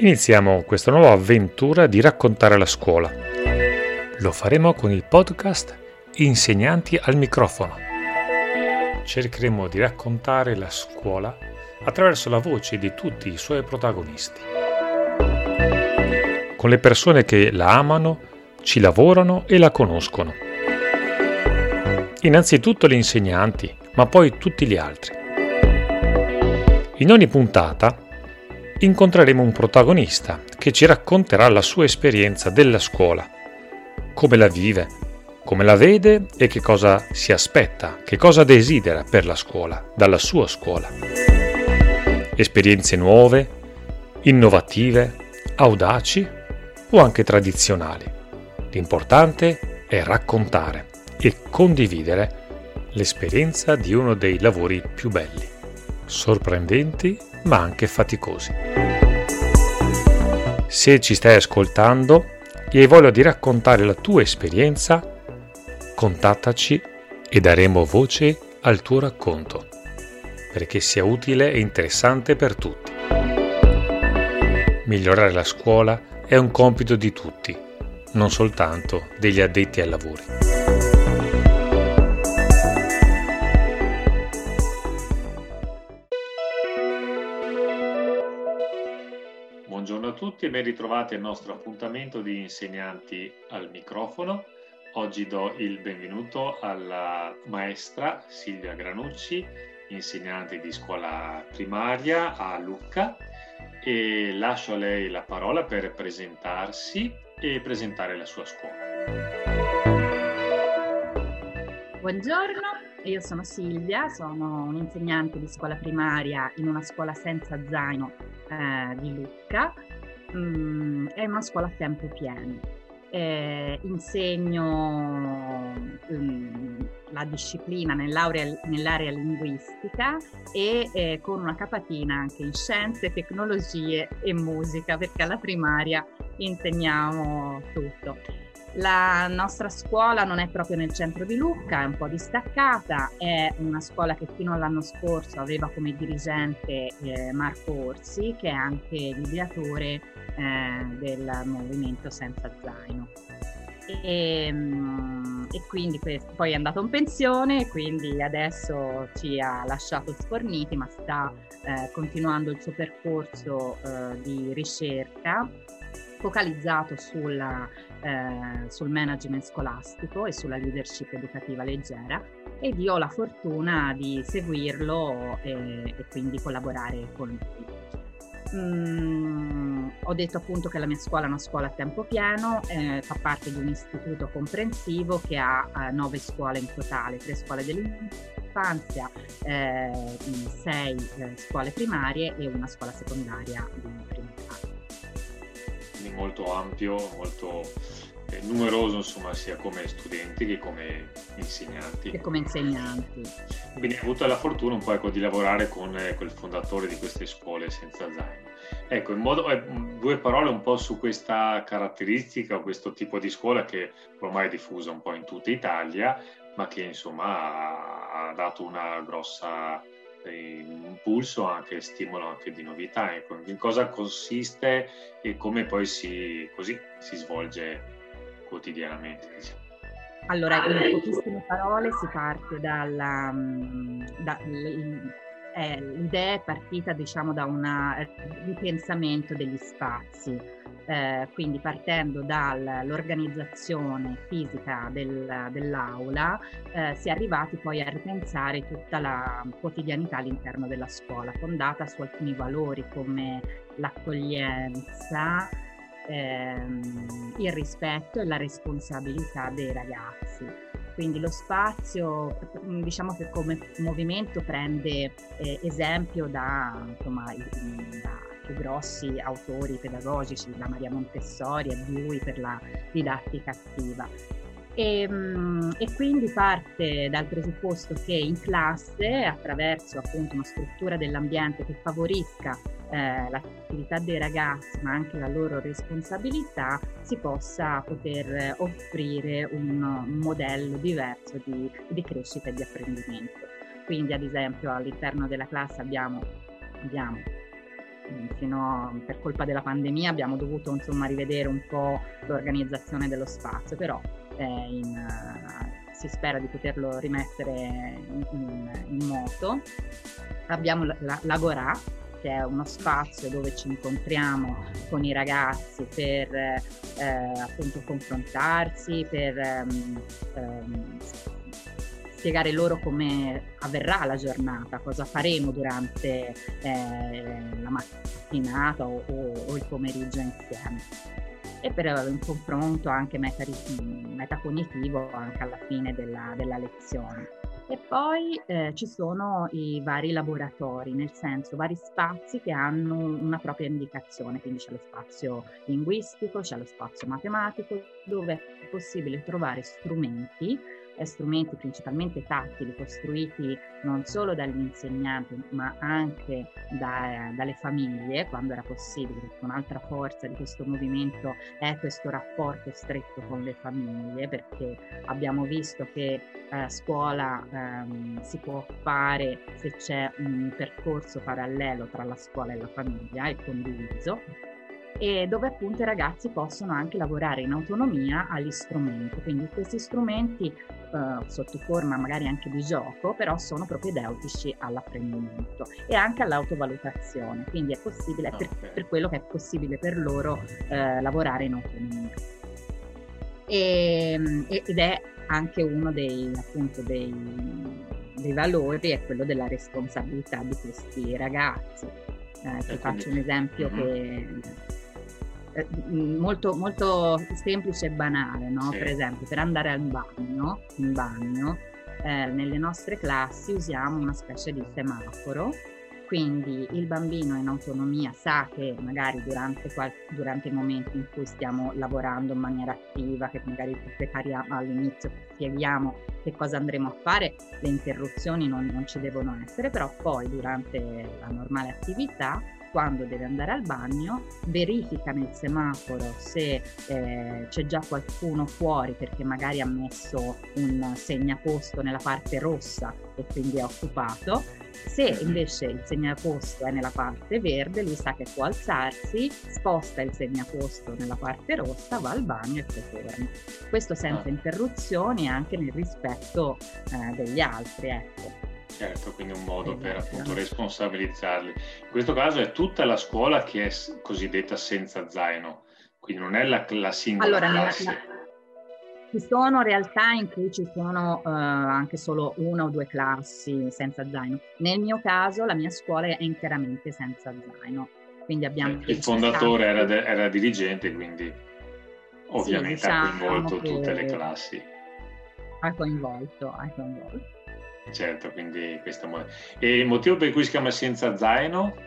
Iniziamo questa nuova avventura di raccontare la scuola. Lo faremo con il podcast Insegnanti al microfono. Cercheremo di raccontare la scuola attraverso la voce di tutti i suoi protagonisti. Con le persone che la amano, ci lavorano e la conoscono. Innanzitutto gli insegnanti, ma poi tutti gli altri. In ogni puntata incontreremo un protagonista che ci racconterà la sua esperienza della scuola, come la vive, come la vede e che cosa si aspetta, che cosa desidera per la scuola, dalla sua scuola. Esperienze nuove, innovative, audaci o anche tradizionali. L'importante è raccontare e condividere l'esperienza di uno dei lavori più belli sorprendenti ma anche faticosi. Se ci stai ascoltando e hai voglia di raccontare la tua esperienza, contattaci e daremo voce al tuo racconto, perché sia utile e interessante per tutti. Migliorare la scuola è un compito di tutti, non soltanto degli addetti ai lavori. Tutti e ben ritrovati al nostro appuntamento di insegnanti al microfono. Oggi do il benvenuto alla maestra Silvia Granucci, insegnante di scuola primaria a Lucca e lascio a lei la parola per presentarsi e presentare la sua scuola. Buongiorno, io sono Silvia, sono un'insegnante di scuola primaria in una scuola senza zaino eh, di Lucca. Mm, è una scuola a tempo pieno. Eh, insegno mm, la disciplina nell'area linguistica e eh, con una capatina anche in scienze, tecnologie e musica, perché alla primaria insegniamo tutto. La nostra scuola non è proprio nel centro di Lucca, è un po' distaccata, è una scuola che fino all'anno scorso aveva come dirigente eh, Marco Orsi, che è anche l'ideatore eh, del movimento Senza Zaino. E, mm, e quindi poi è andato in pensione, quindi adesso ci ha lasciato sforniti, ma sta eh, continuando il suo percorso eh, di ricerca focalizzato sulla, eh, sul management scolastico e sulla leadership educativa leggera ed io ho la fortuna di seguirlo e, e quindi collaborare con lui. Mm, ho detto appunto che la mia scuola è una scuola a tempo pieno, eh, fa parte di un istituto comprensivo che ha eh, nove scuole in totale, tre scuole dell'infanzia, eh, sei eh, scuole primarie e una scuola secondaria di primo grado quindi molto ampio, molto eh, numeroso insomma sia come studenti che come insegnanti. Che come insegnanti. Quindi hai avuto la fortuna un po' ecco, di lavorare con, eh, il fondatore di queste scuole senza zaino. Ecco, in modo, eh, due parole un po' su questa caratteristica questo tipo di scuola che ormai è diffusa un po' in tutta Italia, ma che insomma ha, ha dato una grossa un pulso anche stimolo anche di novità. Ecco, in cosa consiste e come poi si, così si svolge quotidianamente. Diciamo. Allora, in pochissime parole si parte dalla... Mm, da, eh, l'idea è partita diciamo da un ripensamento degli spazi, eh, quindi partendo dall'organizzazione fisica del, dell'aula eh, si è arrivati poi a ripensare tutta la quotidianità all'interno della scuola, fondata su alcuni valori come l'accoglienza, ehm, il rispetto e la responsabilità dei ragazzi. Quindi lo spazio, diciamo che come movimento prende eh, esempio da, insomma, da più grossi autori pedagogici, da Maria Montessori a Dewey per la didattica attiva. E, ehm, e, quindi parte dal presupposto che in classe, attraverso appunto una struttura dell'ambiente che favorisca eh, l'attività dei ragazzi, ma anche la loro responsabilità, si possa poter offrire un, modello diverso di, di, crescita e di apprendimento. Quindi, ad esempio, all'interno della classe abbiamo, abbiamo fino a, per colpa della pandemia abbiamo dovuto insomma rivedere un po' l'organizzazione dello spazio, però eh, in, uh, si spera di poterlo rimettere in, in, in moto. Abbiamo l'Agorà, che è uno spazio dove ci incontriamo con i ragazzi per eh, appunto confrontarsi, per um, um, spiegare loro come avverrà la giornata, cosa faremo durante eh, la mattinata o, o, o il pomeriggio insieme e per un confronto anche metacognitivo anche alla fine della, della lezione. E poi eh, ci sono i vari laboratori, nel senso vari spazi che hanno una propria indicazione, quindi c'è lo spazio linguistico, c'è lo spazio matematico, dove è possibile trovare strumenti strumenti principalmente tattili costruiti non solo dagli insegnanti ma anche da, dalle famiglie quando era possibile, perché un'altra forza di questo movimento è questo rapporto stretto con le famiglie, perché abbiamo visto che eh, scuola ehm, si può fare se c'è un percorso parallelo tra la scuola e la famiglia e condiviso e dove appunto i ragazzi possono anche lavorare in autonomia agli strumenti. Quindi questi strumenti eh, sotto forma magari anche di gioco, però sono propedeutici all'apprendimento e anche all'autovalutazione. Quindi è possibile, okay. per, per, quello che è possibile per loro eh, lavorare in autonomia. E, ed è anche uno dei, appunto, dei, dei valori, è quello della responsabilità di questi ragazzi. Eh, ti faccio un esempio mm-hmm. che eh, molto, molto semplice e banale, no? Sì. Per esempio, per andare al bagno, in bagno, eh, nelle nostre classi usiamo una specie di semaforo, quindi il bambino in autonomia sa che magari durante, durante i momenti in cui stiamo lavorando in maniera attiva, che magari all'inizio, spieghiamo che cosa andremo a fare, le interruzioni non, non ci devono essere, però poi durante la normale attività quando deve andare al bagno, verifica nel semaforo se eh, c'è già qualcuno fuori perché magari ha messo un segnaposto nella parte rossa e quindi è occupato. Se invece il segnaposto è nella parte verde, lui sa che può alzarsi, sposta il segnaposto nella parte rossa, va al bagno e poi torna. Questo senza ah. interruzioni e anche nel rispetto eh, degli altri. Ecco. Certo, quindi un modo per appunto responsabilizzarli. In questo caso è tutta la scuola che è cosiddetta senza zaino, quindi non è la, la singola allora, classe. La, ci sono realtà in cui ci sono uh, anche solo una o due classi senza zaino. Nel mio caso la mia scuola è interamente senza zaino. Quindi abbiamo il fondatore era, de- era, dirigente, quindi ovviamente sì, diciamo ha coinvolto tutte le classi. Ha coinvolto, ha coinvolto. Certo, quindi questo E il motivo per cui si chiama Senza Zaino?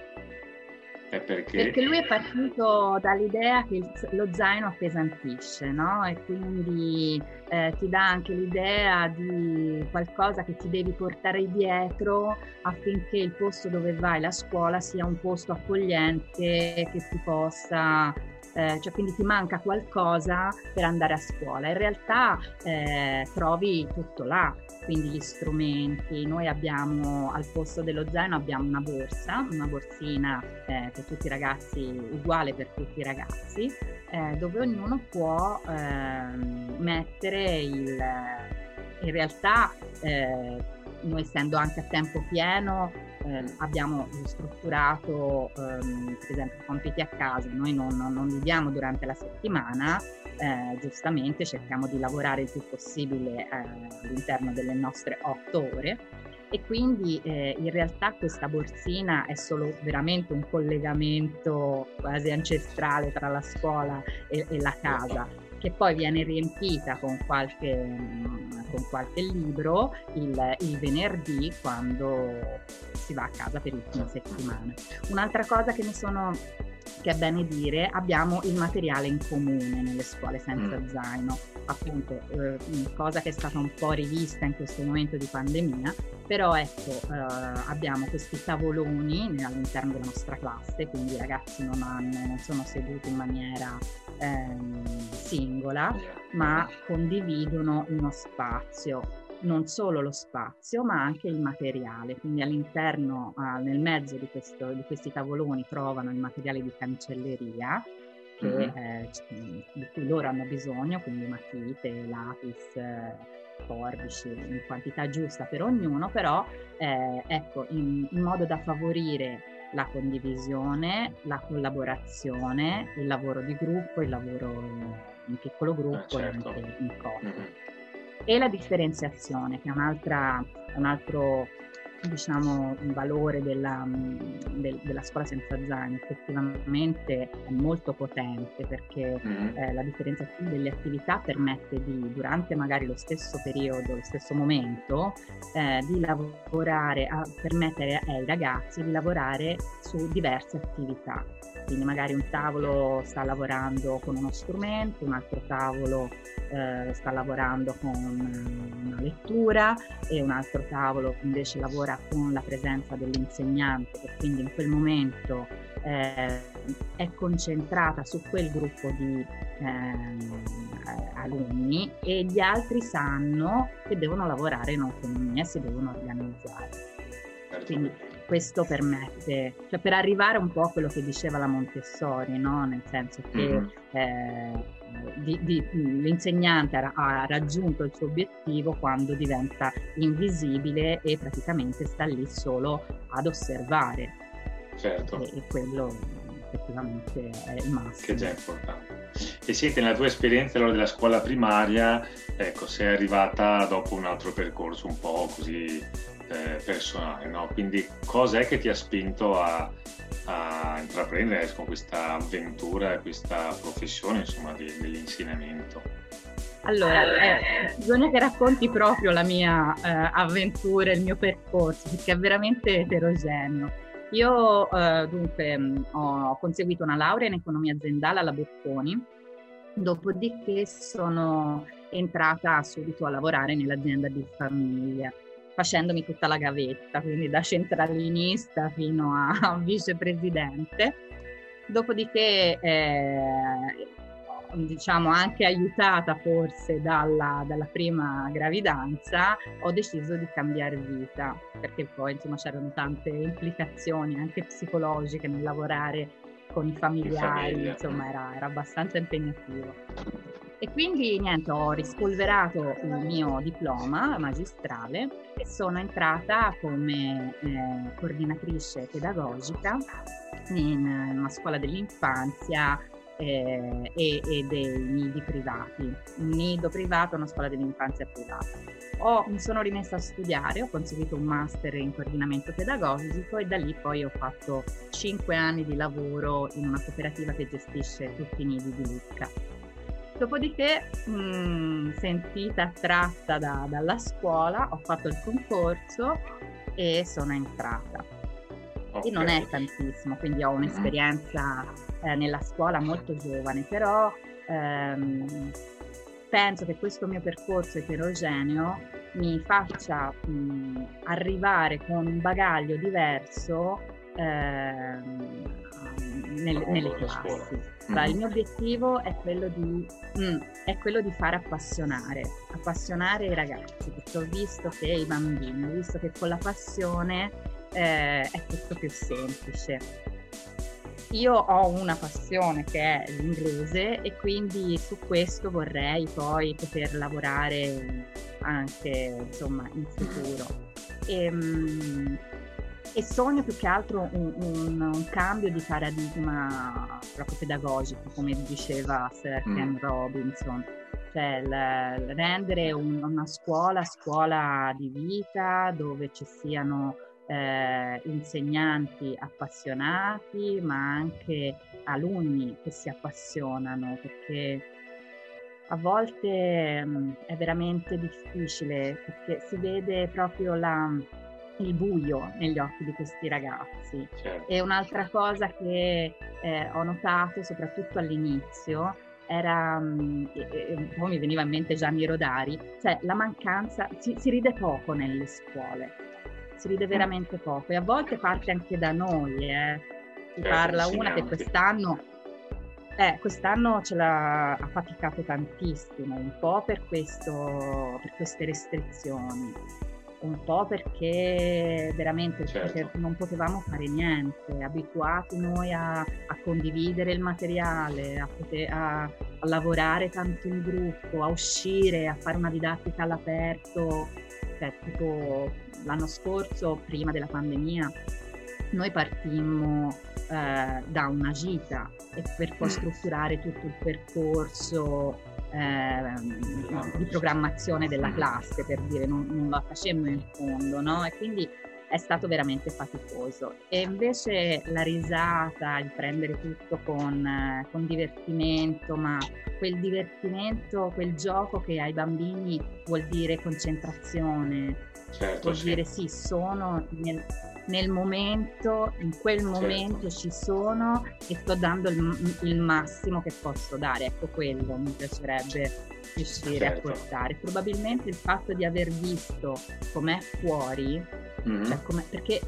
È perché... Perché lui è partito dall'idea che lo zaino appesantisce, no? E quindi eh, ti dà anche l'idea di qualcosa che ti devi portare dietro affinché il posto dove vai, la scuola, sia un posto accogliente che ti possa eh, cioè quindi ti manca qualcosa per andare a scuola. In realtà eh, trovi tutto là, quindi gli strumenti. Noi abbiamo al posto dello zaino abbiamo una borsa, una borsina eh, per tutti i ragazzi, uguale per tutti i ragazzi, eh, dove ognuno può ehm, mettere il... In realtà eh, noi essendo anche a tempo pieno eh, abbiamo strutturato ehm, per esempio compiti a casa, noi non, non viviamo durante la settimana, eh, giustamente cerchiamo di lavorare il più possibile eh, all'interno delle nostre otto ore. E quindi eh, in realtà questa borsina è solo veramente un collegamento quasi ancestrale tra la scuola e, e la casa che poi viene riempita con qualche, con qualche libro il, il, venerdì quando si va a casa per fine settimana. Un'altra cosa che mi sono che è bene dire, abbiamo il materiale in comune nelle scuole senza mm. zaino, appunto eh, cosa che è stata un po' rivista in questo momento di pandemia, però ecco eh, abbiamo questi tavoloni all'interno della nostra classe, quindi i ragazzi non, hanno, non sono seduti in maniera ehm, singola, ma condividono uno spazio non solo lo spazio ma anche il materiale, quindi all'interno, uh, nel mezzo di, questo, di, questi tavoloni trovano il materiale di cancelleria che, mm-hmm. eh, di cui loro hanno bisogno, quindi matite, lapis, eh, forbici, in quantità giusta per ognuno, però eh, ecco, in, in modo da favorire la condivisione, la collaborazione, il lavoro di gruppo, il lavoro in piccolo gruppo eh, certo. e anche in coppia. Mm-hmm e la differenziazione, che è, un altro diciamo, valore della, del, della scuola senza zaino, effettivamente è molto potente perché mm-hmm. eh, la differenziazione delle attività permette di, durante magari lo stesso periodo, lo stesso momento, eh, di lavorare, a permettere ai ragazzi di lavorare su diverse attività. Quindi magari un tavolo sta lavorando con uno strumento, un altro tavolo eh, sta lavorando con una lettura e un altro tavolo invece lavora con la presenza dell'insegnante che quindi in quel momento eh, è concentrata su quel gruppo di eh, alunni e gli altri sanno che devono lavorare in autonomia e si devono organizzare. Certo. Quindi questo permette, cioè per arrivare un po' a quello che diceva la Montessori, no? nel senso che mm-hmm. eh, di, di, l'insegnante ha, ha, raggiunto il suo obiettivo quando diventa invisibile e praticamente sta lì solo ad osservare. Certo. E, e quello effettivamente è il massimo. Che già è importante. E senti, nella tua esperienza allora della scuola primaria, ecco, sei arrivata dopo un altro percorso un po' così eh, personale, no? Quindi cos'è che ti ha spinto a, a intraprendere con questa avventura, questa professione insomma di, dell'insegnamento? Allora, eh, bisogna che racconti proprio la mia eh, avventura, il mio percorso, perché è veramente eterogeneo. Io eh, dunque ho conseguito una laurea in economia aziendale alla Bocconi, dopodiché sono entrata subito a lavorare nell'azienda di famiglia facendomi tutta la gavetta, quindi da centralinista fino a vicepresidente. Dopodiché, eh, diciamo anche aiutata forse dalla, dalla, prima gravidanza, ho deciso di cambiare vita, perché poi insomma c'erano tante implicazioni anche psicologiche nel lavorare con i familiari, insomma era, era abbastanza impegnativo. E quindi niente, ho rispolverato il mio diploma magistrale e sono entrata come eh, coordinatrice pedagogica in una scuola dell'infanzia eh, e, e, dei nidi privati. Un nido privato è una scuola dell'infanzia privata. Ho, mi sono rimessa a studiare, ho conseguito un master in coordinamento pedagogico e da lì poi ho fatto cinque anni di lavoro in una cooperativa che gestisce tutti i nidi di Lucca. Dopodiché, mh, mm, sentita attratta da, dalla scuola, ho fatto il concorso e sono entrata. Okay. E non è tantissimo, quindi ho un'esperienza eh, nella scuola molto giovane, però ehm, penso che questo mio percorso eterogeneo mi faccia mh, mm, arrivare con un bagaglio diverso ehm, nelle, nelle classi. Allora, il mio obiettivo è quello, di, mm, è quello di far appassionare, appassionare i ragazzi, perché ho visto che i bambini, ho visto che con la passione eh, è tutto più semplice. Io ho una passione che è l'inglese e quindi su questo vorrei poi poter lavorare anche insomma in futuro. E, um, e sogno più che altro un, un, un, cambio di paradigma proprio pedagogico, come diceva Sir mm. Ken Robinson, cioè l- rendere un, una scuola scuola di vita dove ci siano eh, insegnanti appassionati, ma anche alunni che si appassionano, perché a volte mh, mm, è veramente difficile, perché si vede proprio la il buio negli occhi di questi ragazzi. Certo. E un'altra cosa che eh, ho notato, soprattutto all'inizio, era, um, e, poi mi veniva in mente Gianni Rodari, cioè la mancanza, si, si ride poco nelle scuole, si ride mm. veramente poco e a volte parte anche da noi, eh. si certo, parla una che quest'anno eh, quest'anno ce l'ha ha faticato tantissimo, un po' per, questo, per queste restrizioni, un po' perché veramente certo. non potevamo fare niente, abituati noi a, a condividere il materiale, a, poter, a, a, lavorare tanto in gruppo, a uscire, a fare una didattica all'aperto. Cioè, tipo l'anno scorso, prima della pandemia, noi partimmo eh, da una gita e per poi mm. strutturare tutto il percorso eh, di programmazione della classe, per dire, non, non la facemmo in fondo, no? E quindi è stato veramente faticoso. E invece la risata, il prendere tutto con, con, divertimento, ma quel divertimento, quel gioco che ai bambini vuol dire concentrazione, certo, vuol sì. dire sì, sono nel, nel momento, in quel certo. momento certo. ci sono e sto dando il, il, massimo che posso dare. Ecco quello mi piacerebbe riuscire certo. a portare. Probabilmente il fatto di aver visto com'è fuori, mm-hmm. cioè com'è, perché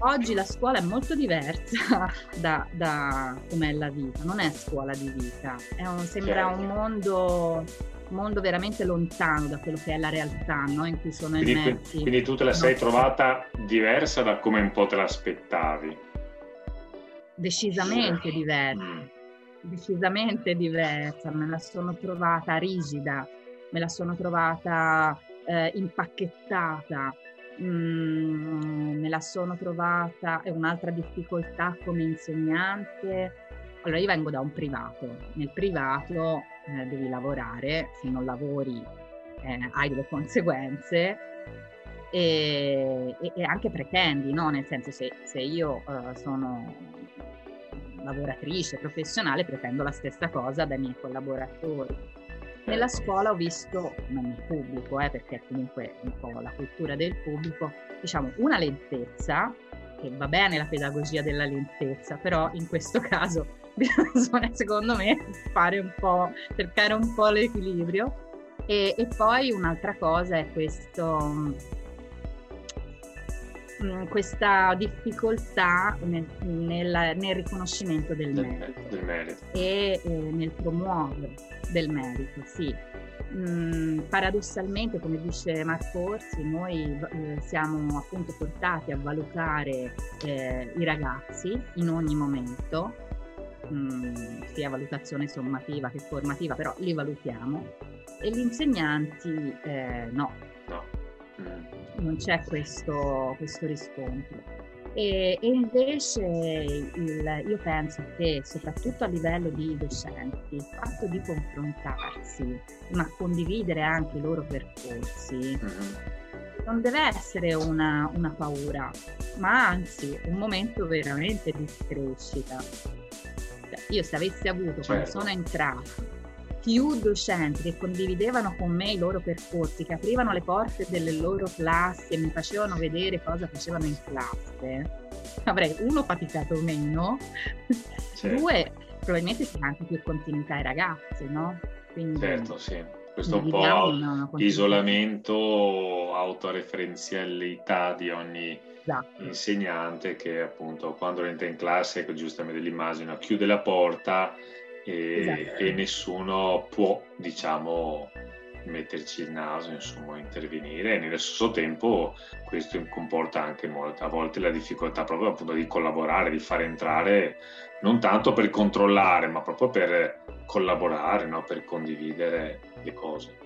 oggi la scuola è molto diversa da, da com'è la vita, non è scuola di vita, un, sembra certo. un mondo mondo veramente lontano da quello che è la realtà no? in cui sono quindi, immersi. Quindi tu te la sei trovata diversa da come un po' te l'aspettavi? Decisamente sì. diversa, mm. Decisamente diversa, me la sono trovata rigida, me la sono trovata eh, impacchettata, mm, me la sono trovata, è un'altra difficoltà come insegnante. Allora io vengo da un privato, nel privato eh, devi lavorare, se non lavori eh, hai delle conseguenze e, e, anche pretendi, no? nel senso se, se io uh, sono lavoratrice professionale pretendo la stessa cosa dai miei collaboratori. Nella scuola ho visto, non nel pubblico, eh, perché comunque un po' la cultura del pubblico, diciamo una lentezza, che va bene la pedagogia della lentezza, però in questo caso bisogna secondo me fare un po', cercare un po' l'equilibrio. E, e poi un'altra cosa è questo, mm, questa difficoltà nel, nel, nel riconoscimento del, del merito, del merito. e eh, nel promuovere del merito, sì. Mm, paradossalmente, come dice Marco Orsi, noi eh, siamo appunto portati a valutare eh, i ragazzi in ogni momento mh, mm, sia valutazione sommativa che formativa, però li valutiamo e gli insegnanti eh, no. no. Non c'è questo, questo riscontro. E, e invece il, io penso che soprattutto a livello di docenti il fatto di confrontarsi, ma condividere anche i loro percorsi, mm-hmm. non deve essere una, una paura, ma anzi un momento veramente di crescita io se avessi avuto certo. quando sono entrata più docenti che condividevano con me i loro percorsi, che aprivano le porte delle loro classi e mi facevano vedere cosa facevano in classe, avrei uno faticato meno, certo. due probabilmente si ha anche più continuità ai ragazzi, no? Quindi, certo, sì. questo un po' isolamento, autoreferenzialità di ogni esatto. insegnante che appunto quando entra in classe, ecco, giustamente l'immagino, chiude la porta e, esatto. e nessuno può, diciamo, metterci il naso, insomma, intervenire e nello stesso tempo questo comporta anche molto, a volte la difficoltà proprio appunto di collaborare, di far entrare non tanto per controllare, ma proprio per collaborare, no? per condividere le cose.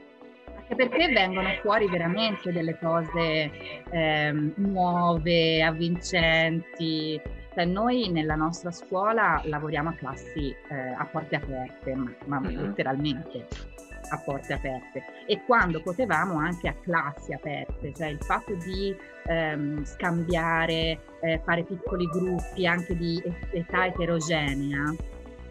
Anche perché vengono fuori veramente delle cose eh, nuove, avvincenti. Cioè, noi nella nostra scuola lavoriamo a classi eh, a porte aperte, ma, ma mm-hmm. letteralmente a porte aperte e quando potevamo anche a classi aperte, cioè il fatto di ehm, scambiare, eh, fare piccoli gruppi anche di età eterogenea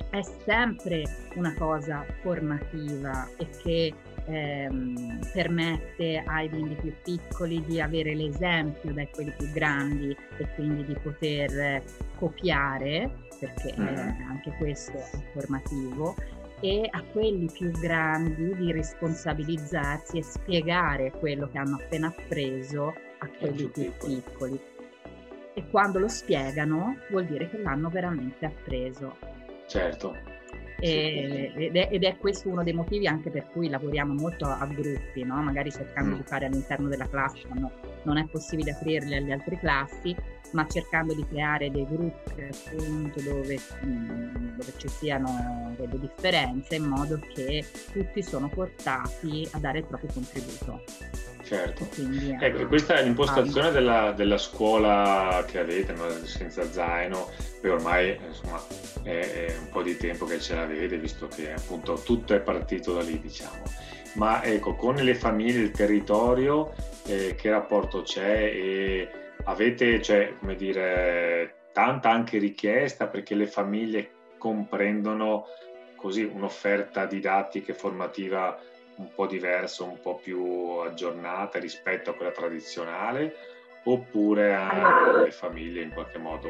è sempre una cosa formativa e che ehm, permette ai bimbi più piccoli di avere l'esempio da quelli più grandi e quindi di poter copiare, perché eh, anche questo è formativo, e a quelli più grandi di responsabilizzarsi e spiegare quello che hanno appena appreso a quelli più piccoli. E quando lo spiegano vuol dire che l'hanno veramente appreso. Certo. E, ed, è, ed, è, questo uno dei motivi anche per cui lavoriamo molto a gruppi, no? magari cercando mm. di fare all'interno della classe quando non è possibile aprirle alle altre classi, ma cercando di creare dei gruppi appunto dove, mm, dove ci siano delle differenze in modo che tutti sono portati a dare il proprio contributo. Certo, Quindi, ecco, questa è l'impostazione della, della, scuola che avete, no? senza zaino, poi ormai insomma, è, un po' di tempo che ce l'avete, visto che appunto tutto è partito da lì, diciamo. Ma ecco, con le famiglie, il territorio, eh, che rapporto c'è e avete, cioè, come dire, tanta anche richiesta perché le famiglie comprendono così un'offerta didattica e formativa un po' diversa, un po' più aggiornata rispetto a quella tradizionale, oppure anche le famiglie in qualche modo,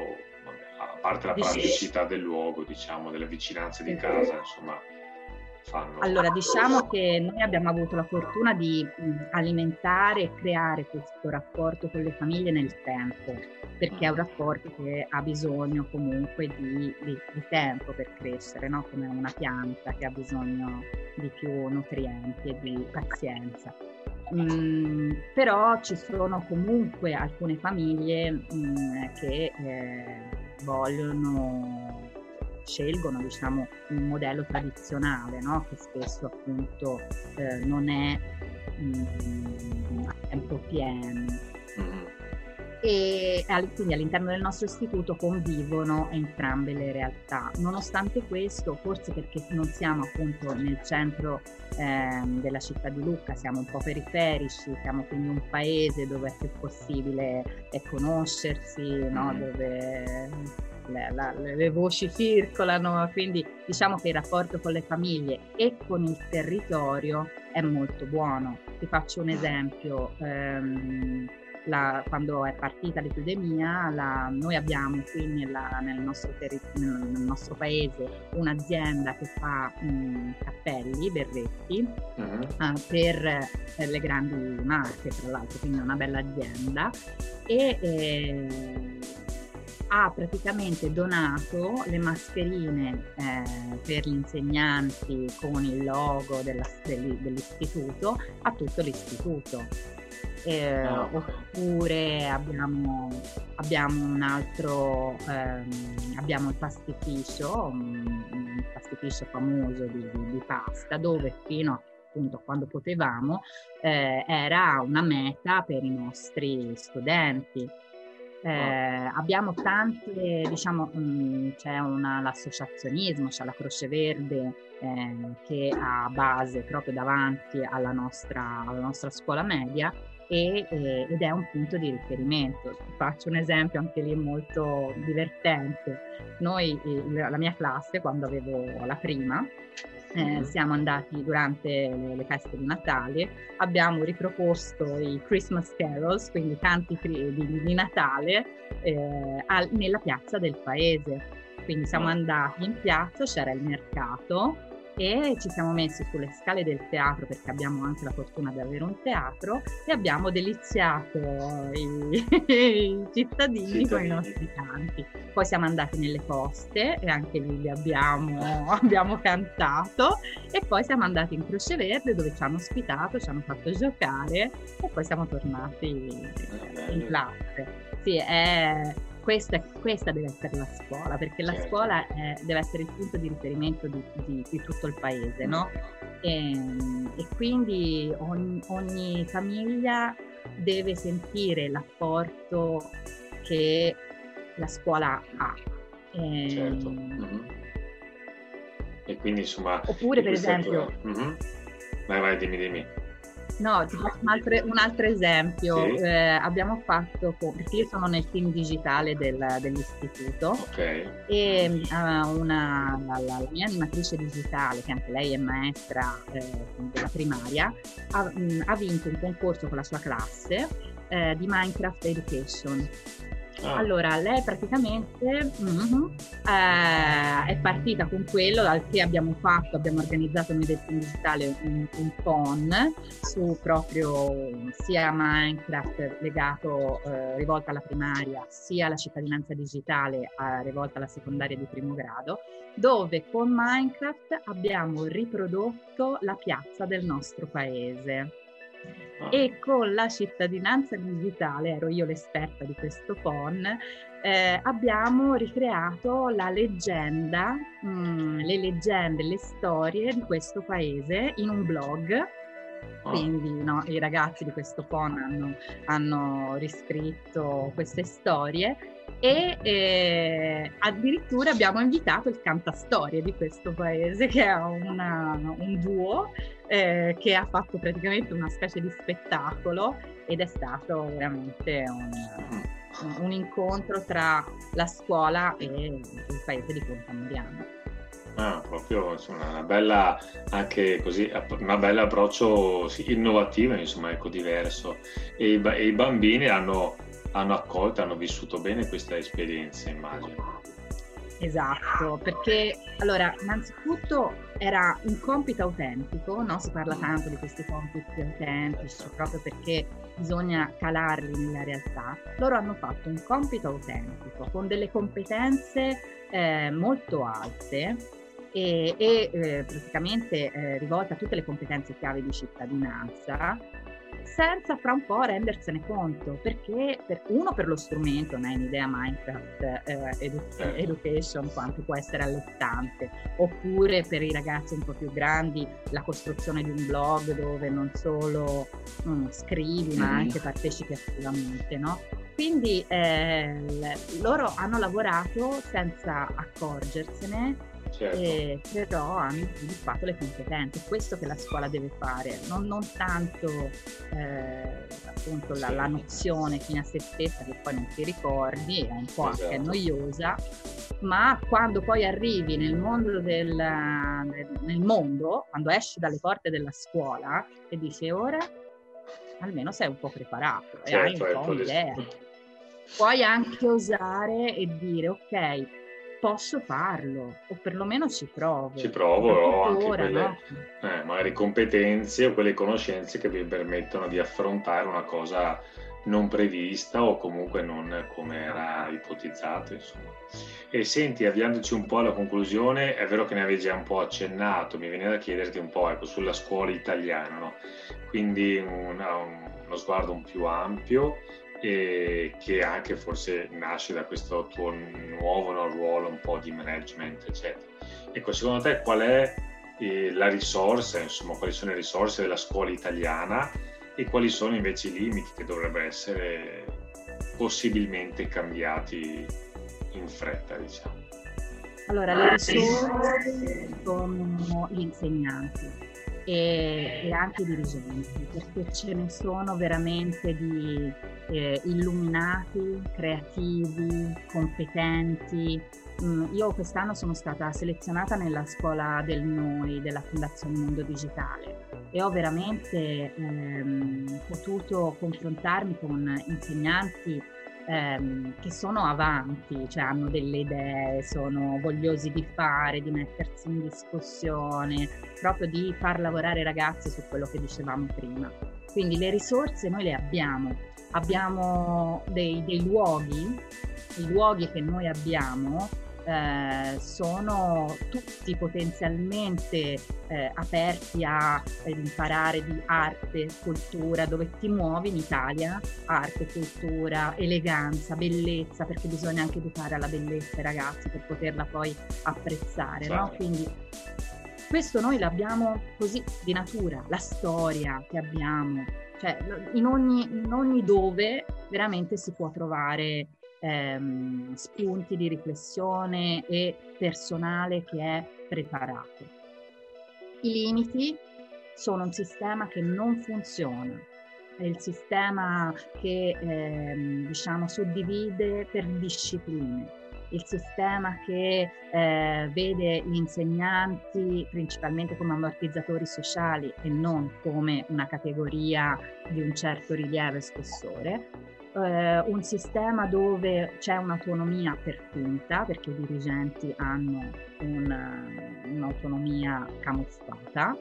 parte la praticità del luogo, diciamo, delle vicinanze di casa, insomma, fanno. Allora, diciamo che noi abbiamo avuto la fortuna di alimentare e creare questo rapporto con le famiglie nel tempo, perché è un rapporto che ha bisogno comunque di, di, di tempo per crescere, no? come una pianta che ha bisogno di più nutrienti e di pazienza. Mm, però ci sono comunque alcune famiglie mm, che eh, vogliono scelgono diciamo, un modello tradizionale no? che spesso appunto eh, non è mm, a tempo pieno. Mm-hmm. E quindi all'interno del nostro istituto convivono entrambe le realtà. Nonostante questo, forse perché non siamo appunto nel centro eh, della città di Lucca, siamo un po' periferici, siamo quindi un paese dove è più possibile eh, conoscersi, no? Mm-hmm. dove le, la, le voci circolano, quindi diciamo che il rapporto con le famiglie e con il territorio è molto buono. Ti faccio un esempio. Ehm, la, quando è partita l'epidemia, la, noi abbiamo qui nella, nel, nostro terri- nel, nostro paese un'azienda che fa mh, cappelli, berretti, uh-huh. uh, per, per, le grandi marche, tra l'altro, quindi è una bella azienda. E, eh, ha praticamente donato le mascherine eh, per gli insegnanti con il logo della, dell'istituto a tutto l'istituto. Eh, oh. Oppure abbiamo, abbiamo, un altro, ehm, abbiamo il pastificio, un, un pastificio famoso di, di, di, pasta dove fino a appunto quando potevamo eh, era una meta per i nostri studenti eh, abbiamo tante, diciamo, mh, mm, c'è una, l'associazionismo, c'è la Croce Verde eh, che ha base proprio davanti alla nostra, alla nostra scuola media e, eh, ed è un punto di riferimento. Faccio un esempio anche lì molto divertente. Noi, la mia classe, quando avevo la prima, eh, siamo andati durante le, le, feste di Natale, abbiamo riproposto i Christmas carols, quindi canti di, di Natale, eh, al, nella piazza del paese. Quindi siamo andati in piazza, c'era il mercato e ci siamo messi sulle scale del teatro perché abbiamo anche la fortuna di avere un teatro e abbiamo deliziato i, i cittadini, cittadini, con i nostri canti. Poi siamo andati nelle coste e anche lì li abbiamo, abbiamo cantato e poi siamo andati in Croce Verde dove ci hanno ospitato, ci hanno fatto giocare e poi siamo tornati in classe. Sì, è, questa, questa, deve essere la scuola, perché la certo. scuola è, deve essere il punto di riferimento di, di, di tutto il paese, no? E, e quindi ogni, ogni, famiglia deve sentire l'apporto che la scuola ha. E, certo. Mm-hmm. E quindi insomma... Oppure per esempio... Mm-hmm. Vai, vai, dimmi, dimmi. No, ti faccio un altro, un altro esempio. Sì. Eh, abbiamo fatto, perché io sono nel team digitale del, dell'istituto okay. e uh, una, la, la, mia animatrice digitale, che anche lei è maestra eh, della primaria, ha, mh, ha, vinto un concorso con la sua classe eh, di Minecraft Education. Ah. Allora, lei praticamente mm-hmm, eh, è partita con quello dal che abbiamo fatto, abbiamo organizzato noi del team digitale un, un PON su proprio sia Minecraft legato eh, rivolto alla primaria, sia la cittadinanza digitale eh, rivolta alla secondaria di primo grado, dove con Minecraft abbiamo riprodotto la piazza del nostro paese. Ah. E con la cittadinanza digitale, ero io l'esperta di questo PON, eh, abbiamo ricreato la leggenda, mh, mm, le leggende, le storie di questo paese in un blog. Ah. Quindi no, i ragazzi di questo PON hanno, hanno riscritto queste storie e eh, addirittura abbiamo invitato il cantastorie di questo paese che è una, un duo eh, che ha fatto praticamente una specie di spettacolo ed è stato veramente un, un incontro tra la scuola e il paese di Pontamoriano. Ah, proprio insomma, una bella, anche così, una bella approccio sì, innovativo, insomma, ecco, diverso. E i, e i bambini hanno hanno accolto, hanno vissuto bene questa esperienza, immagino. Esatto, perché allora innanzitutto era un compito autentico, no? si parla tanto di questi compiti autentici proprio perché bisogna calarli nella realtà. Loro hanno fatto un compito autentico con delle competenze eh, molto alte e, e eh, praticamente eh, rivolte a tutte le competenze chiave di cittadinanza senza fra un po' rendersene conto, perché per, uno per lo strumento, non hai un'idea Minecraft eh, edu- certo. Education quanto può essere allettante, oppure per i ragazzi un po' più grandi la costruzione di un blog dove non solo mm, scrivi ma mm-hmm. anche partecipi attivamente, no? Quindi eh, loro hanno lavorato senza accorgersene certo. e però hanno sviluppato le competenze. Questo che la scuola deve fare, non, non tanto eh, appunto la, la, nozione fino a se stessa che poi non ti ricordi, è un po' esatto. anche noiosa, ma quando poi arrivi nel mondo, del, nel mondo, quando esci dalle porte della scuola e dici ora almeno sei un po' preparato certo, e hai un po' un'idea. Puoi anche osare e dire ok, posso farlo o perlomeno ci provo. Ci provo o anche ora, quelle no? eh, magari competenze o quelle conoscenze che vi permettono di affrontare una cosa non prevista o comunque non come era ipotizzato. Insomma. E senti, avviandoci un po' alla conclusione, è vero che ne avevi già un po' accennato, mi viene da chiederti un po' ecco, sulla scuola italiana, no? quindi una, un, uno sguardo un più ampio e che anche forse nasce da questo tuo nuovo no, ruolo un po' di management, eccetera. Ecco, secondo te qual è eh, la risorsa, insomma, quali sono le risorse della scuola italiana e quali sono invece i limiti che dovrebbero essere possibilmente cambiati in fretta, diciamo? Allora, le risorse sono gli insegnanti e, e anche i dirigenti, perché ce ne sono veramente di eh, illuminati, creativi, competenti. Mm, io quest'anno sono stata selezionata nella scuola del Noi della Fondazione Mondo Digitale e ho veramente ehm, potuto confrontarmi con insegnanti ehm, che sono avanti, cioè hanno delle idee, sono vogliosi di fare, di mettersi in discussione, proprio di far lavorare i ragazzi su quello che dicevamo prima. Quindi le risorse noi le abbiamo, abbiamo dei, dei luoghi, i luoghi che noi abbiamo eh, sono tutti potenzialmente eh, aperti a imparare di arte, cultura, dove ti muovi in Italia, arte, cultura, eleganza, bellezza, perché bisogna anche educare alla bellezza i ragazzi per poterla poi apprezzare, no? Quindi questo noi l'abbiamo così di natura, la storia che abbiamo, cioè in ogni, in ogni dove veramente si può trovare ehm, spunti di riflessione e personale che è preparato. I limiti sono un sistema che non funziona, è il sistema che ehm, diciamo suddivide per discipline, il sistema che eh, vede gli insegnanti principalmente come ammortizzatori sociali e non come una categoria di un certo rilievo e spessore, eh, un sistema dove c'è un'autonomia per finta, perché i dirigenti hanno un, un'autonomia camuffata,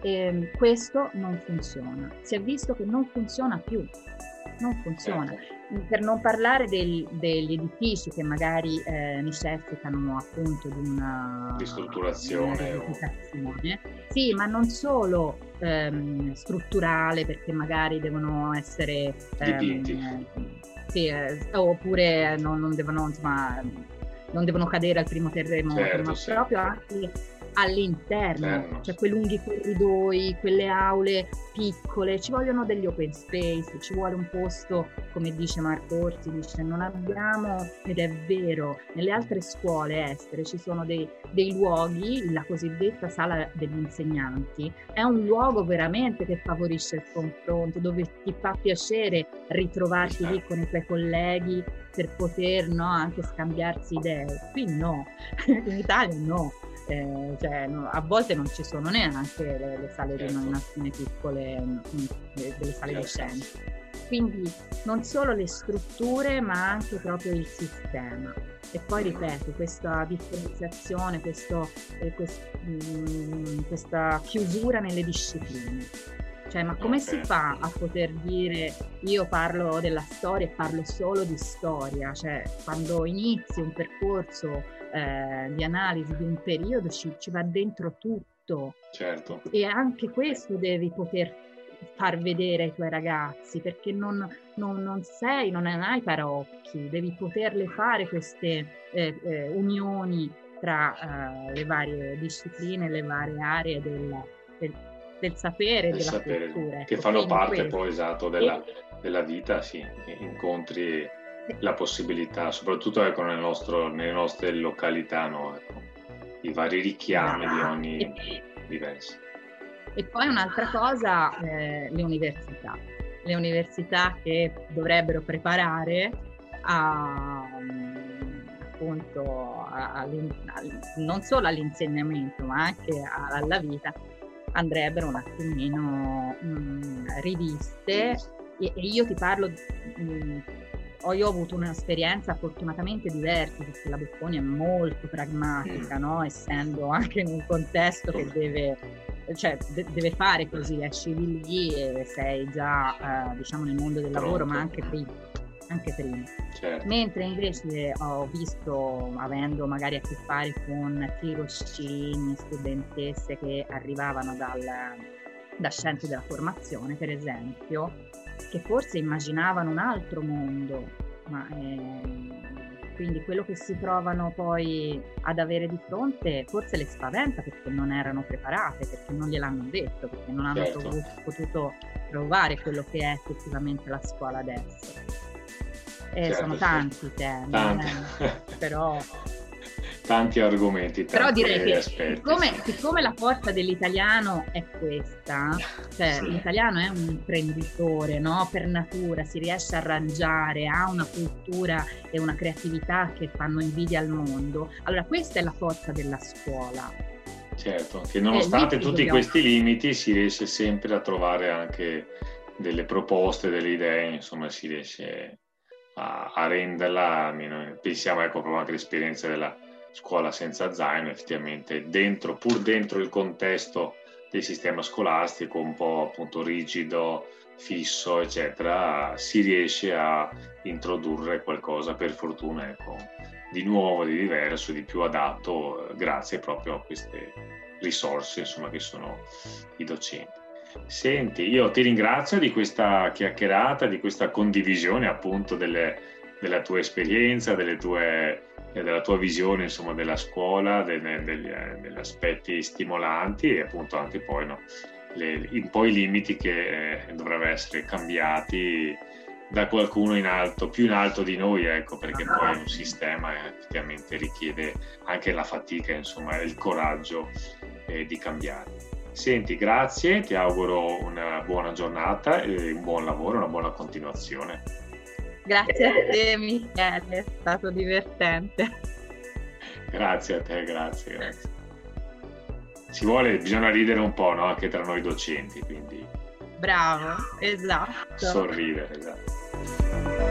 e questo non funziona. Si è visto che non funziona più, non funziona. Certo. Per non parlare del, degli edifici che magari eh, necessitano appunto di una ristrutturazione. Una sì, ma non solo ehm, strutturale perché magari devono essere ehm, sì, eh, oppure non, non, devono, insomma, non devono cadere al primo terremoto, certo, ma sì. proprio anche all'interno, Interno. cioè quei lunghi corridoi, quelle aule piccole, ci vogliono degli open space, ci vuole un posto, come dice Marco Orsi, dice non abbiamo, ed è vero, nelle altre scuole estere ci sono dei, dei luoghi, la cosiddetta sala degli insegnanti, è un luogo veramente che favorisce il confronto, dove ti fa piacere ritrovarti lì con i tuoi colleghi per poter no, anche scambiarsi idee. Qui no, in Italia no eh, cioè, no, a volte non ci sono neanche le, le sale certo. di nominazione piccole, mh, mm, delle sale certo. docenti. Quindi non solo le strutture, ma anche proprio il sistema. E poi ripeto, questa differenziazione, questo, eh, quest, mh, mm, questa chiusura nelle discipline. Cioè, ma come si fa a poter dire io parlo della storia e parlo solo di storia? Cioè, quando inizi un percorso eh, di analisi di un periodo ci, ci, va dentro tutto. Certo. E anche questo devi poter far vedere ai tuoi ragazzi perché non, non, non sei, non hai tarocchi, devi poterle fare queste eh, eh, unioni tra eh, le varie discipline, le varie aree del, del, del sapere e della sapere, cultura. Che ecco, fanno parte questo. poi esatto della, della vita, sì, incontri la possibilità, soprattutto ecco, nel nostro, nelle nostre località, no? ecco, i vari richiami di ogni diverso. E poi un'altra cosa, eh, le università. Le università che dovrebbero preparare a, appunto a, non solo all'insegnamento ma anche alla vita andrebbero un attimino mh, riviste e, e, io ti parlo mh, ho io ho avuto un'esperienza fortunatamente diversa perché la Bocconi è molto pragmatica, mm. no? essendo anche in un contesto che deve, cioè, de- deve fare così, esci di lì e sei già eh, diciamo nel mondo del lavoro, ma anche prima. Anche prima. Certo. Mentre invece ho visto, avendo magari a che fare con tirocini, studentesse che arrivavano dal, da scienze della formazione, per esempio, che forse immaginavano un altro mondo, ma eh, quindi quello che si trovano poi ad avere di fronte forse le spaventa perché non erano preparate, perché non gliel'hanno detto, perché non hanno certo. potuto provare quello che è effettivamente la scuola adesso. E certo, sono tanti temi, tanti. Eh, però tanti argomenti. Tanti Però direi che siccome, siccome, la forza dell'italiano è questa, cioè sì. l'italiano è un imprenditore no? per natura, si riesce a arrangiare, ha una cultura e una creatività che fanno invidia al mondo, allora questa è la forza della scuola. Certo, che nonostante eh, tutti dobbiamo... questi limiti si riesce sempre a trovare anche delle proposte, delle idee, insomma si riesce a, a renderla, pensiamo ecco proprio anche all'esperienza della scuola senza zaino, effettivamente dentro, pur dentro il contesto del sistema scolastico un po' appunto rigido, fisso, eccetera, si riesce a introdurre qualcosa per fortuna ecco, di nuovo, di diverso, di più adatto, grazie proprio a queste risorse insomma, che sono i docenti. Senti, io ti ringrazio di questa chiacchierata, di questa condivisione appunto delle, della tua esperienza, tue, della tua visione insomma, della scuola, delle, degli, degli, aspetti stimolanti e appunto anche poi no, le, un po' i limiti che eh, dovrebbero essere cambiati da qualcuno in alto, più in alto di noi, ecco, perché poi un sistema effettivamente richiede anche la fatica, insomma, il coraggio eh, di cambiare. Senti, grazie, ti auguro una buona giornata e un buon lavoro, una buona continuazione. Grazie a te Michele, è stato divertente. Grazie a te, grazie, grazie. Si vuole, bisogna ridere un po', no? Anche tra noi docenti, quindi... Bravo, esatto. Sorridere, esatto.